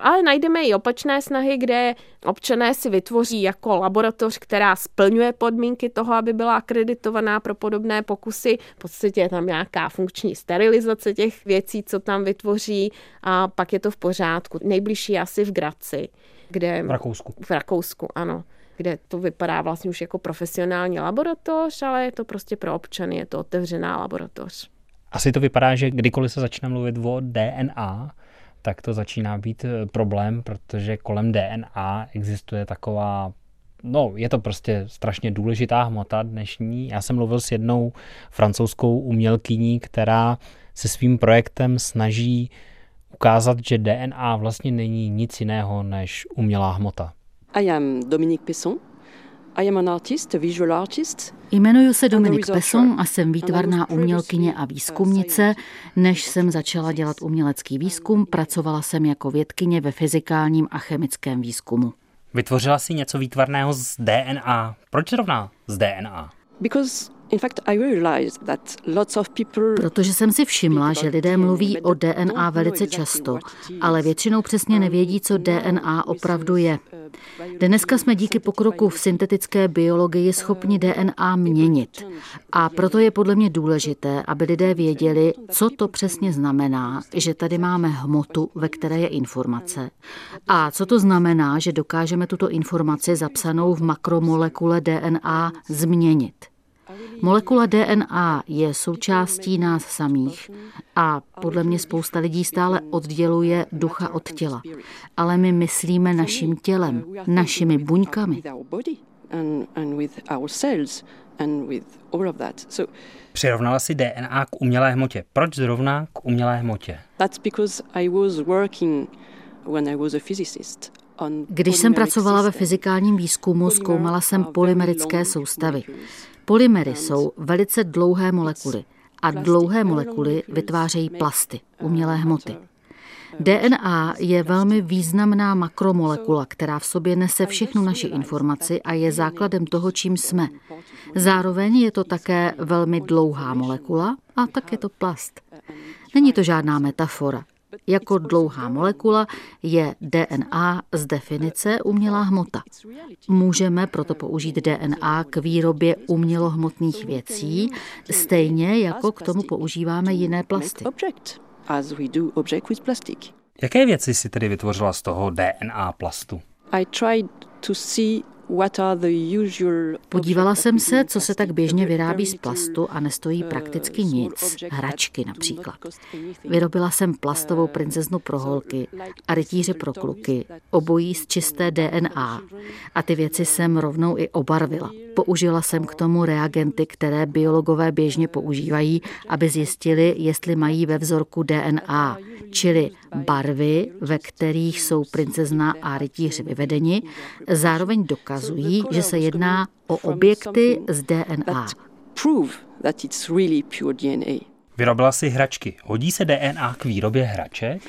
Ale najdeme i opačné snahy, kde občané si vytvoří jako laboratoř, která splňuje podmínky toho, aby byla akreditovaná pro podobné pokusy. V podstatě je tam nějaká funkční sterilizace těch věcí, co tam vytvoří a pak je to v pořádku. Nejbližší asi v Graci. Kde, v Rakousku. V Rakousku, ano kde to vypadá vlastně už jako profesionální laboratoř, ale je to prostě pro občany, je to otevřená laboratoř. Asi to vypadá, že kdykoliv se začne mluvit o DNA, tak to začíná být eh, problém, protože kolem DNA existuje taková No, je to prostě strašně důležitá hmota dnešní. Já jsem mluvil s jednou francouzskou umělkyní, která se svým projektem snaží ukázat, že DNA vlastně není nic jiného než umělá hmota. I am Dominique Pesson. Jmenuji se Dominik Pesson a jsem výtvarná umělkyně a výzkumnice. Než jsem začala dělat umělecký výzkum, pracovala jsem jako vědkyně ve fyzikálním a chemickém výzkumu. Vytvořila si něco výtvarného z DNA. Proč zrovna z DNA? Because Protože jsem si všimla, že lidé mluví o DNA velice často, ale většinou přesně nevědí, co DNA opravdu je. Dneska jsme díky pokroku v syntetické biologii schopni DNA měnit. A proto je podle mě důležité, aby lidé věděli, co to přesně znamená, že tady máme hmotu, ve které je informace. A co to znamená, že dokážeme tuto informaci zapsanou v makromolekule DNA změnit. Molekula DNA je součástí nás samých a podle mě spousta lidí stále odděluje ducha od těla. Ale my myslíme naším tělem, našimi buňkami. Přirovnala si DNA k umělé hmotě. Proč zrovna k umělé hmotě? Když jsem pracovala ve fyzikálním výzkumu, zkoumala jsem polymerické soustavy. Polymery jsou velice dlouhé molekuly a dlouhé molekuly vytvářejí plasty, umělé hmoty. DNA je velmi významná makromolekula, která v sobě nese všechnu naši informaci a je základem toho, čím jsme. Zároveň je to také velmi dlouhá molekula a tak je to plast. Není to žádná metafora. Jako dlouhá molekula je DNA z definice umělá hmota. Můžeme proto použít DNA k výrobě umělohmotných věcí, stejně jako k tomu používáme jiné plasty. Jaké věci si tedy vytvořila z toho DNA plastu? Podívala jsem se, co se tak běžně vyrábí z plastu a nestojí prakticky nic. Hračky například. Vyrobila jsem plastovou princeznu pro holky a rytíře pro kluky, obojí z čisté DNA. A ty věci jsem rovnou i obarvila. Použila jsem k tomu reagenty, které biologové běžně používají, aby zjistili, jestli mají ve vzorku DNA, čili barvy, ve kterých jsou princezna a rytíř vyvedeni, zároveň dokazují, že se jedná o objekty z DNA. Vyrobila si hračky. Hodí se DNA k výrobě hraček?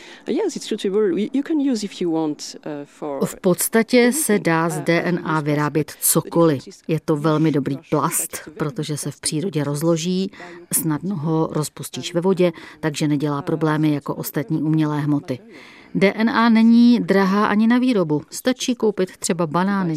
Uh, v podstatě se dá z DNA vyrábět cokoliv. Je to velmi dobrý plast, protože se v přírodě rozloží, snadno ho rozpustíš ve vodě, takže nedělá problémy jako ostatní umělé hmoty. DNA není drahá ani na výrobu. Stačí koupit třeba banány.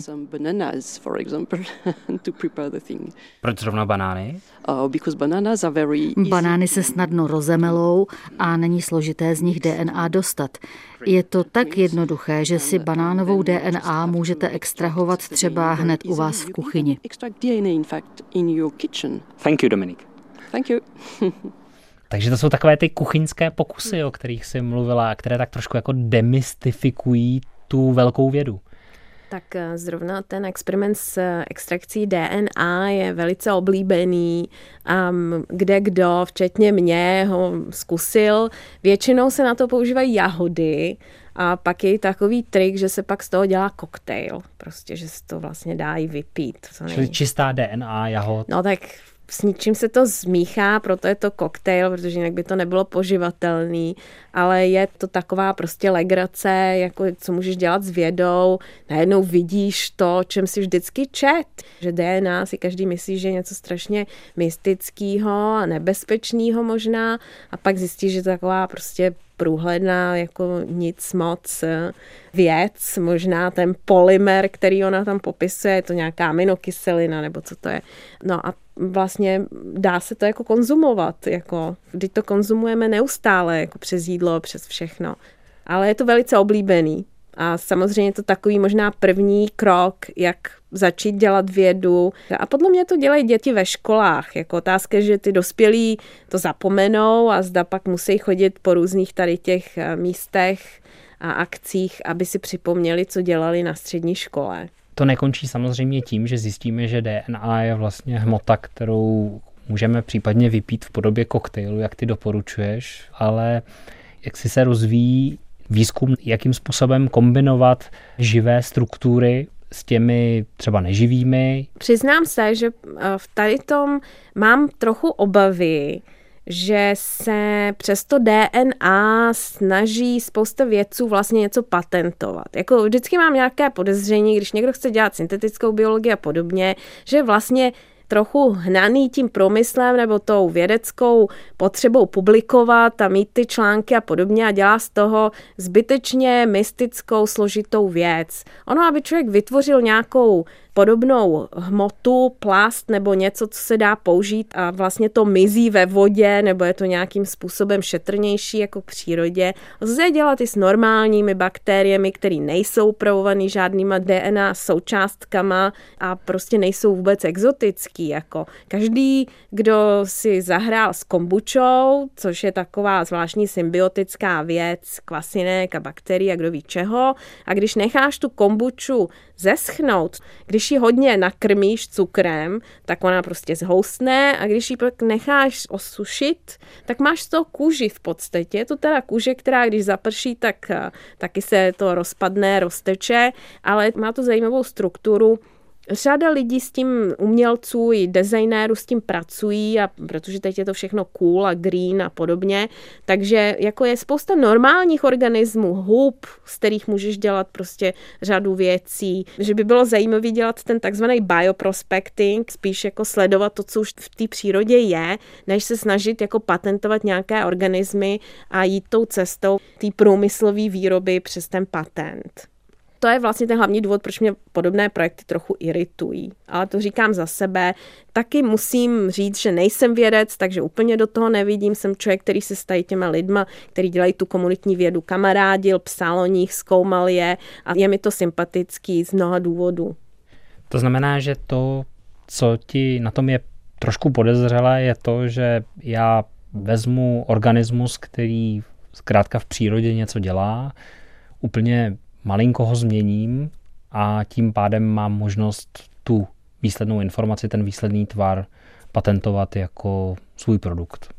Proč zrovna banány? Uh, banány se snadno rozemelou a není složité z nich DNA dostat. Je to tak jednoduché, že si banánovou DNA můžete extrahovat třeba hned u vás v kuchyni. Thank you, Dominic. Thank you. Takže to jsou takové ty kuchyňské pokusy, o kterých jsi mluvila, které tak trošku jako demystifikují tu velkou vědu. Tak eh, zrovna ten experiment s eh, extrakcí DNA je velice oblíbený. Um, kde kdo, včetně mě, ho zkusil. Většinou se na to používají jahody, a pak je takový trik, že se pak z toho dělá koktejl. Prostě, že se to vlastně dá i vypít. Čili čistá DNA jahod. No tak s ničím se to zmíchá, proto je to koktejl, protože jinak by to nebylo poživatelný, ale je to taková prostě legrace, jako co můžeš dělat s vědou, najednou vidíš to, čem si vždycky čet, že DNA si každý myslí, že je něco strašně mystického a nebezpečného možná a pak zjistíš, že to taková prostě průhledná, jako nic moc eh, věc, možná ten polymer, který ona tam popisuje, je to nějaká aminokyselina, nebo co to je. No a vlastně dá se to jako konzumovat, jako, kdy to konzumujeme neustále, jako přes jídlo, přes všechno. Ale je to velice oblíbený. A samozřejmě to takový možná první krok, jak začít dělat vědu. A podle mě to dělají děti ve školách. Jako otázka, že ty dospělí to zapomenou a zda pak musí chodit po různých tady těch eh, místech a akcích, aby si připomněli, co dělali na střední škole. To nekončí samozřejmě tím, že zjistíme, že DNA je vlastně hmota, kterou můžeme případně vypít v podobě koktejlu, jak ty doporučuješ, ale jak si se rozvíjí výzkum, jakým způsobem kombinovat živé struktury s těmi třeba neživými? Přiznám se, že eh, v tady tom mám trochu obavy, že se přes to DNA snaží spousta vědců vlastně něco patentovat. Jako vždycky mám nějaké podezření, když někdo chce dělat syntetickou biologii a podobně, že vlastně trochu hnaný tím průmyslem nebo tou vědeckou potřebou publikovat a mít ty články a podobně a dělá z toho zbytečně mystickou, složitou věc. Ono, aby člověk vytvořil nějakou podobnou hmotu, plast nebo něco, co se dá použít a vlastně to mizí ve vodě nebo je to nějakým způsobem šetrnější jako v přírodě. Lze dělat i s normálními bakteriemi, které nejsou upravovaný žádnýma DNA součástkama a prostě nejsou vůbec exotický. Jako každý, kdo si zahrál s kombučou, což je taková zvláštní symbiotická věc kvasinek a bakterií a kdo ví čeho, a když necháš tu kombuču zeschnout, když když ji hodně nakrmíš cukrem, tak ona prostě zhousne a když ji pak necháš osušit, tak máš to kůži v podstatě. Je to teda kůže, která když zaprší, tak eh, taky se to rozpadne, rozteče, ale má to zajímavou strukturu, Řada lidí s tím umělců i designérů s tím pracují, a protože teď je to všechno cool a green a podobně, takže jako je spousta normálních organismů, hub, z kterých můžeš dělat prostě řadu věcí, že by bylo zajímavé dělat ten takzvaný bioprospecting, spíš jako sledovat to, co už v té přírodě je, než se snažit jako patentovat nějaké organismy a jít tou cestou té průmyslové výroby přes ten patent to je vlastně ten hlavní důvod, proč mě podobné projekty trochu iritují. Ale to říkám za sebe. Taky musím říct, že nejsem vědec, takže úplně do toho nevidím. Jsem člověk, který se stají těma lidma, který dělají tu komunitní vědu, kamarádil, psal o nich, zkoumal je a je mi to sympatický z mnoha důvodů. To znamená, že to, co ti na tom je trošku podezřelé, je to, že já vezmu organismus, který zkrátka v přírodě něco dělá, úplně malinko ho změním a tím pádem mám možnost tu výslednou informaci, ten výsledný tvar patentovat jako svůj produkt.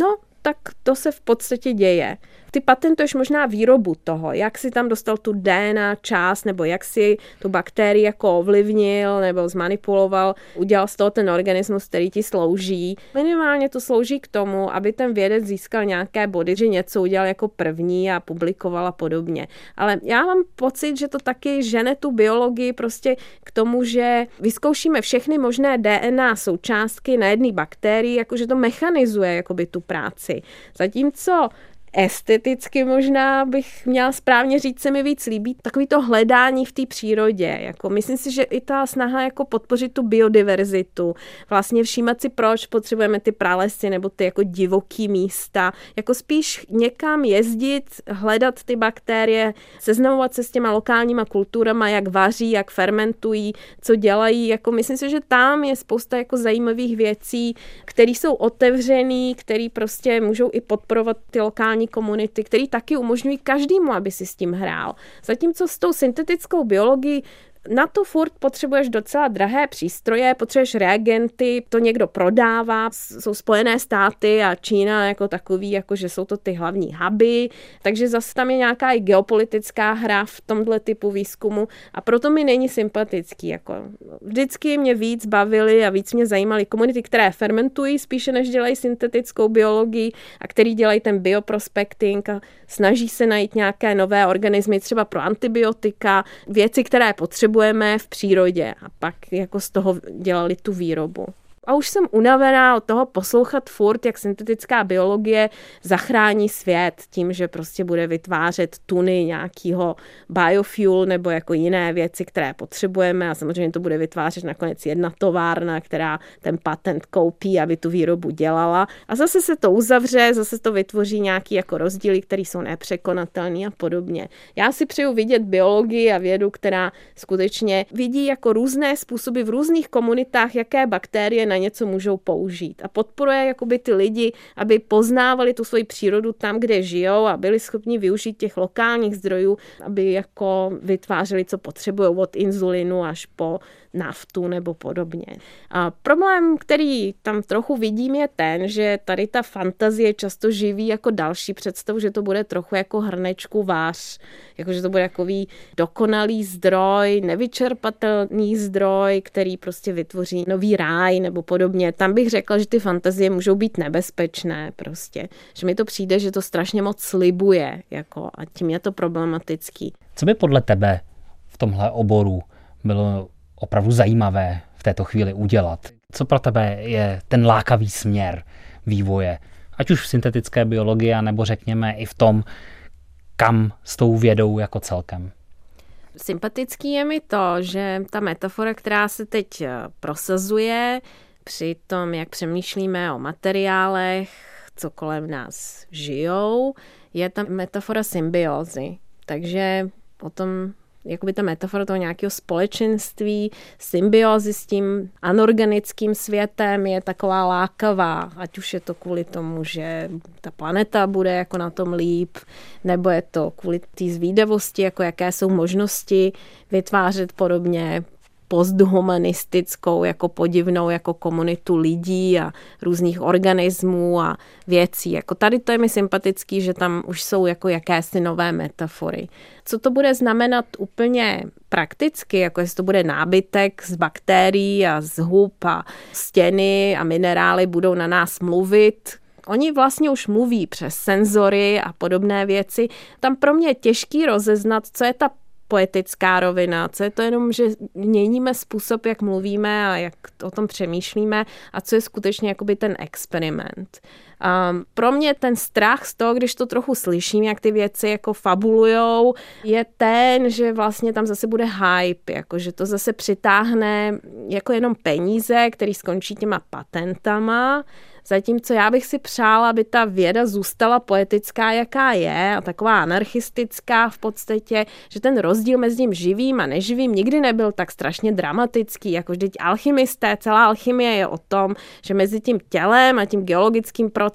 No, tak to se v podstatě děje ty patentuješ možná výrobu toho, jak si tam dostal tu DNA část, nebo jak si tu bakterii jako ovlivnil, nebo zmanipuloval, udělal z toho ten organismus, který ti slouží. Minimálně to slouží k tomu, aby ten vědec získal nějaké body, že něco udělal jako první a publikoval a podobně. Ale já mám pocit, že to taky žene tu biologii prostě k tomu, že vyzkoušíme všechny možné DNA součástky na jedné bakterii, jakože to mechanizuje jakoby tu práci. Zatímco esteticky možná bych měla správně říct, se mi víc líbí takový to hledání v té přírodě. Jako myslím si, že i ta snaha jako podpořit tu biodiverzitu, vlastně všímat si, proč potřebujeme ty pralesy nebo ty jako divoký místa, jako spíš někam jezdit, hledat ty bakterie, seznamovat se s těma lokálníma kulturama, jak vaří, jak fermentují, co dělají. Jako myslím si, že tam je spousta jako zajímavých věcí, které jsou otevřený, které prostě můžou i podporovat ty lokální digitální komunity, který taky umožňují každému, aby si s tím hrál. Zatímco s tou syntetickou biologií na to furt potřebuješ docela drahé přístroje, potřebuješ reagenty, to někdo prodává, jsou Spojené státy a Čína jako takový, jako že jsou to ty hlavní huby, takže zase tam je nějaká i geopolitická hra v tomhle typu výzkumu. A proto mi není sympatický. Jako. Vždycky mě víc bavily a víc mě zajímaly komunity, které fermentují spíše než dělají syntetickou biologii a který dělají ten bioprospecting a snaží se najít nějaké nové organismy, třeba pro antibiotika, věci, které potřebují potřebujeme v přírodě a pak jako z toho dělali tu výrobu. A už jsem unavená od toho poslouchat furt, jak syntetická biologie zachrání svět tím, že prostě bude vytvářet tuny nějakého biofuel nebo jako jiné věci, které potřebujeme a samozřejmě to bude vytvářet nakonec jedna továrna, která ten patent koupí, aby tu výrobu dělala a zase se to uzavře, zase to vytvoří nějaký jako rozdíly, které jsou nepřekonatelné a podobně. Já si přeju vidět biologii a vědu, která skutečně vidí jako různé způsoby v různých komunitách, jaké bakterie na něco můžou použít. A podporuje jakoby ty lidi, aby poznávali tu svoji přírodu tam, kde žijou a byli schopni využít těch lokálních zdrojů, aby jako vytvářeli, co potřebují od inzulinu až po naftu nebo podobně. A problém, který tam trochu vidím, je ten, že tady ta fantazie často živí jako další představu, že to bude trochu jako hrnečku vář, jako že to bude takový dokonalý zdroj, nevyčerpatelný zdroj, který prostě vytvoří nový ráj nebo podobně. Tam bych řekla, že ty fantazie můžou být nebezpečné prostě. Že mi to přijde, že to strašně moc slibuje jako a tím je to problematický. Co by podle tebe v tomhle oboru bylo opravdu zajímavé v této chvíli udělat? Co pro tebe je ten lákavý směr vývoje, ať už v syntetické biologii, nebo řekněme i v tom, kam s tou vědou jako celkem? Sympatický je mi to, že ta metafora, která se teď eh, prosazuje při tom, jak přemýšlíme o materiálech, co kolem nás žijou, je ta metafora symbiózy. Takže potom jakoby ta metafora toho nějakého společenství, symbiozy s tím anorganickým světem je taková lákavá, ať už je to kvůli tomu, že ta planeta bude jako na tom líp, nebo je to kvůli té zvídavosti, jako jaké jsou možnosti vytvářet podobně posthumanistickou, jako podivnou, jako komunitu lidí a různých organismů a věcí. Jako tady to je mi sympatický, že tam už jsou jako jakési nové metafory. Co to bude znamenat úplně prakticky, jako jestli to bude nábytek z bakterií a z hub a stěny a minerály budou na nás mluvit, Oni vlastně už mluví přes senzory a podobné věci. Tam pro mě je těžký rozeznat, co je ta poetická rovina, co je to jenom, že měníme způsob, jak mluvíme a jak o tom přemýšlíme a co je skutečně jakoby ten experiment. A pro mě ten strach z toho, když to trochu slyším, jak ty věci jako fabulujou, je ten, že vlastně tam zase bude hype, jako že to zase přitáhne jako jenom peníze, který skončí těma patentama, Zatímco já bych si přála, aby ta věda zůstala poetická, jaká je, a taková anarchistická v podstatě, že ten rozdíl mezi tím živým a neživým nikdy nebyl tak strašně dramatický, jako vždyť alchymisté, celá alchymie je o tom, že mezi tím tělem a tím geologickým procesem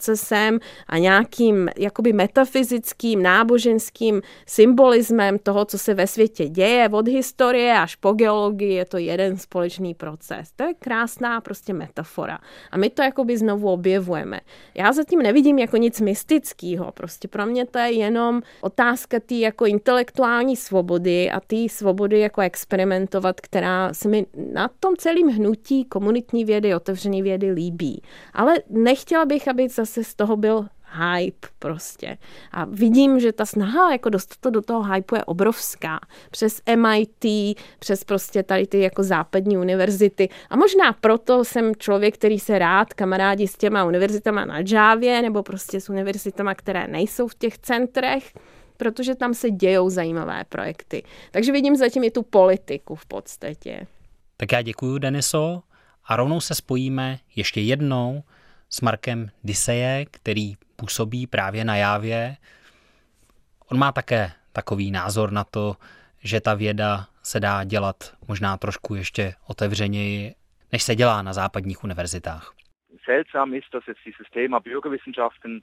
a nějakým jakoby metafyzickým, náboženským symbolismem toho, co se ve světě děje, od historie až po geologii, je to jeden společný proces. To je krásná prostě metafora. A my to jakoby znovu objevujeme. Já zatím nevidím jako nic mystického. Prostě pro mě to je jenom otázka té jako intelektuální svobody a té svobody jako experimentovat, která se mi na tom celém hnutí komunitní vědy, otevřené vědy líbí. Ale nechtěla bych, aby zase z toho byl hype prostě. A vidím, že ta snaha jako dostat to do toho hype je obrovská. Přes MIT, přes prostě tady ty jako západní univerzity. A možná proto jsem člověk, který se rád kamarádí s těma univerzitama na Javě nebo prostě s univerzitama, které nejsou v těch centrech, protože tam se dějou zajímavé projekty. Takže vidím zatím i tu politiku v podstatě. Tak já děkuji, Deniso, a rovnou se spojíme ještě jednou s Markem Diseje, který působí právě na jávě. On má také takový názor na to, že ta věda se dá dělat možná trošku ještě otevřeněji, než se dělá na západních univerzitách. Seltsam ist, dass jetzt dieses Thema Bürgerwissenschaften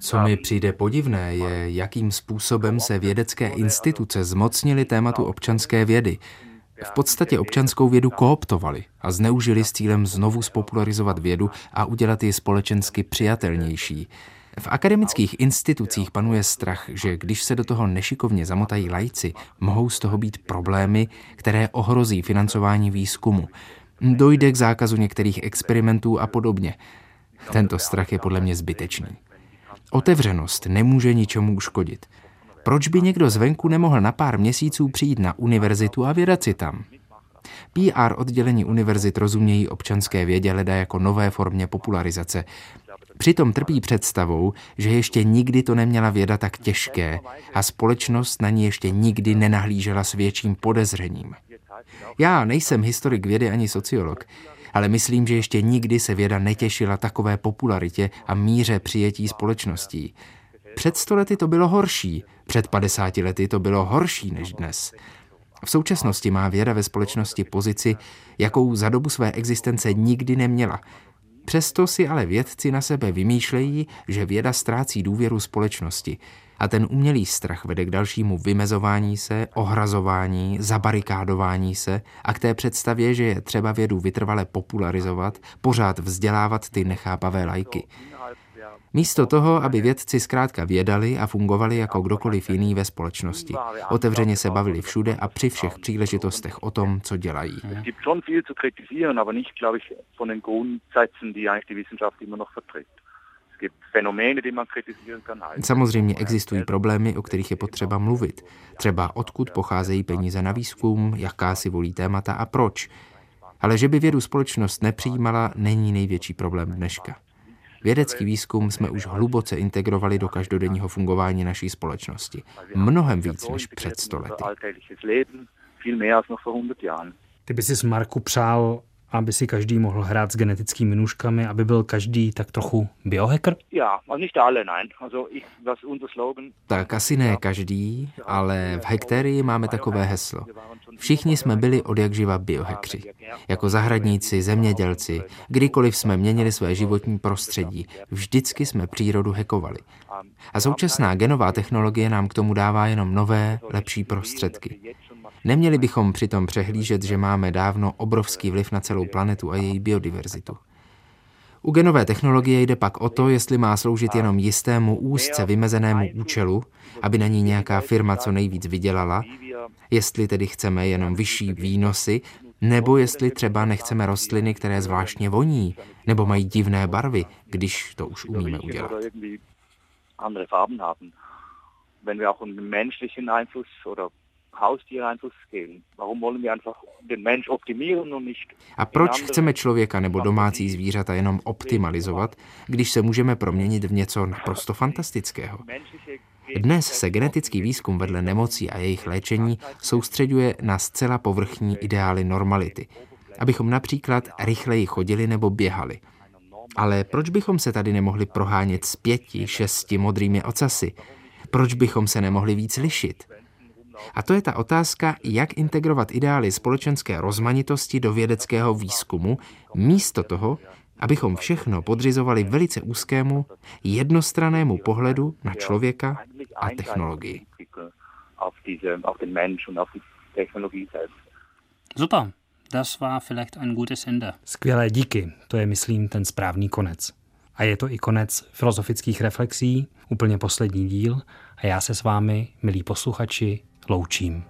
co mi přijde podivné, je, jakým způsobem se vědecké instituce zmocnily tématu občanské vědy v podstatě občanskou vědu kooptovali a zneužili s cílem znovu spopularizovat vědu a udělat ji společensky přijatelnější. V akademických institucích panuje strach, že když se do toho nešikovně zamotají lajci, mohou z toho být problémy, které ohrozí financování výzkumu. Dojde k zákazu některých experimentů a podobně. Tento strach je podle mě zbytečný. Otevřenost nemůže ničemu uškodit. Proč by někdo zvenku nemohl na pár měsíců přijít na univerzitu a vydat si tam? PR oddělení univerzit rozumějí občanské vědě leda jako nové formě popularizace. Přitom trpí představou, že ještě nikdy to neměla věda tak těžké a společnost na ní ještě nikdy nenahlížela s větším podezřením. Já nejsem historik vědy ani sociolog, ale myslím, že ještě nikdy se věda netěšila takové popularitě a míře přijetí společností. Před stolety to bylo horší, před 50 lety to bylo horší než dnes. V současnosti má věda ve společnosti pozici, jakou za dobu své existence nikdy neměla. Přesto si ale vědci na sebe vymýšlejí, že věda ztrácí důvěru společnosti a ten umělý strach vede k dalšímu vymezování se, ohrazování, zabarikádování se a k té představě, že je třeba vědu vytrvale popularizovat, pořád vzdělávat ty nechápavé lajky. Místo toho, aby vědci zkrátka vědali a fungovali jako kdokoliv jiný ve společnosti. Otevřeně se bavili všude a při všech příležitostech o tom, co dělají. Samozřejmě existují problémy, o kterých je potřeba mluvit. Třeba odkud pocházejí peníze na výzkum, jaká si volí témata a proč. Ale že by vědu společnost nepřijímala, není největší problém dneška. Vědecký výzkum jsme už hluboce integrovali do každodenního fungování naší společnosti. Mnohem víc než před stolety. Ty by si s Marku přál aby si každý mohl hrát s genetickými nůžkami, aby byl každý tak trochu biohacker? Tak asi ne každý, ale v Hekterii máme takové heslo. Všichni jsme byli od jak živa biohackři. Jako zahradníci, zemědělci, kdykoliv jsme měnili své životní prostředí, vždycky jsme přírodu hekovali. A současná genová technologie nám k tomu dává jenom nové, lepší prostředky. Neměli bychom přitom přehlížet, že máme dávno obrovský vliv na celou planetu a její biodiverzitu. U genové technologie jde pak o to, jestli má sloužit jenom jistému úzce vymezenému účelu, aby na ní nějaká firma co nejvíc vydělala, jestli tedy chceme jenom vyšší výnosy, nebo jestli třeba nechceme rostliny, které zvláštně voní, nebo mají divné barvy, když to už umíme udělat. Wenn wir auch einen menschlichen Einfluss oder a proč chceme člověka nebo domácí zvířata jenom optimalizovat, když se můžeme proměnit v něco naprosto fantastického? Dnes se genetický výzkum vedle nemocí a jejich léčení soustředuje na zcela povrchní ideály normality, abychom například rychleji chodili nebo běhali. Ale proč bychom se tady nemohli prohánět s pěti, šesti modrými ocasy? Proč bychom se nemohli víc lišit? A to je ta otázka, jak integrovat ideály společenské rozmanitosti do vědeckého výzkumu, místo toho, abychom všechno podřizovali velice úzkému, jednostranému pohledu na člověka a technologii. Super, das war vielleicht ein gutes Ende. Skvělé díky, to je, myslím, ten správný konec. A je to i konec filozofických reflexí, úplně poslední díl, a já se s vámi, milí posluchači, loučím.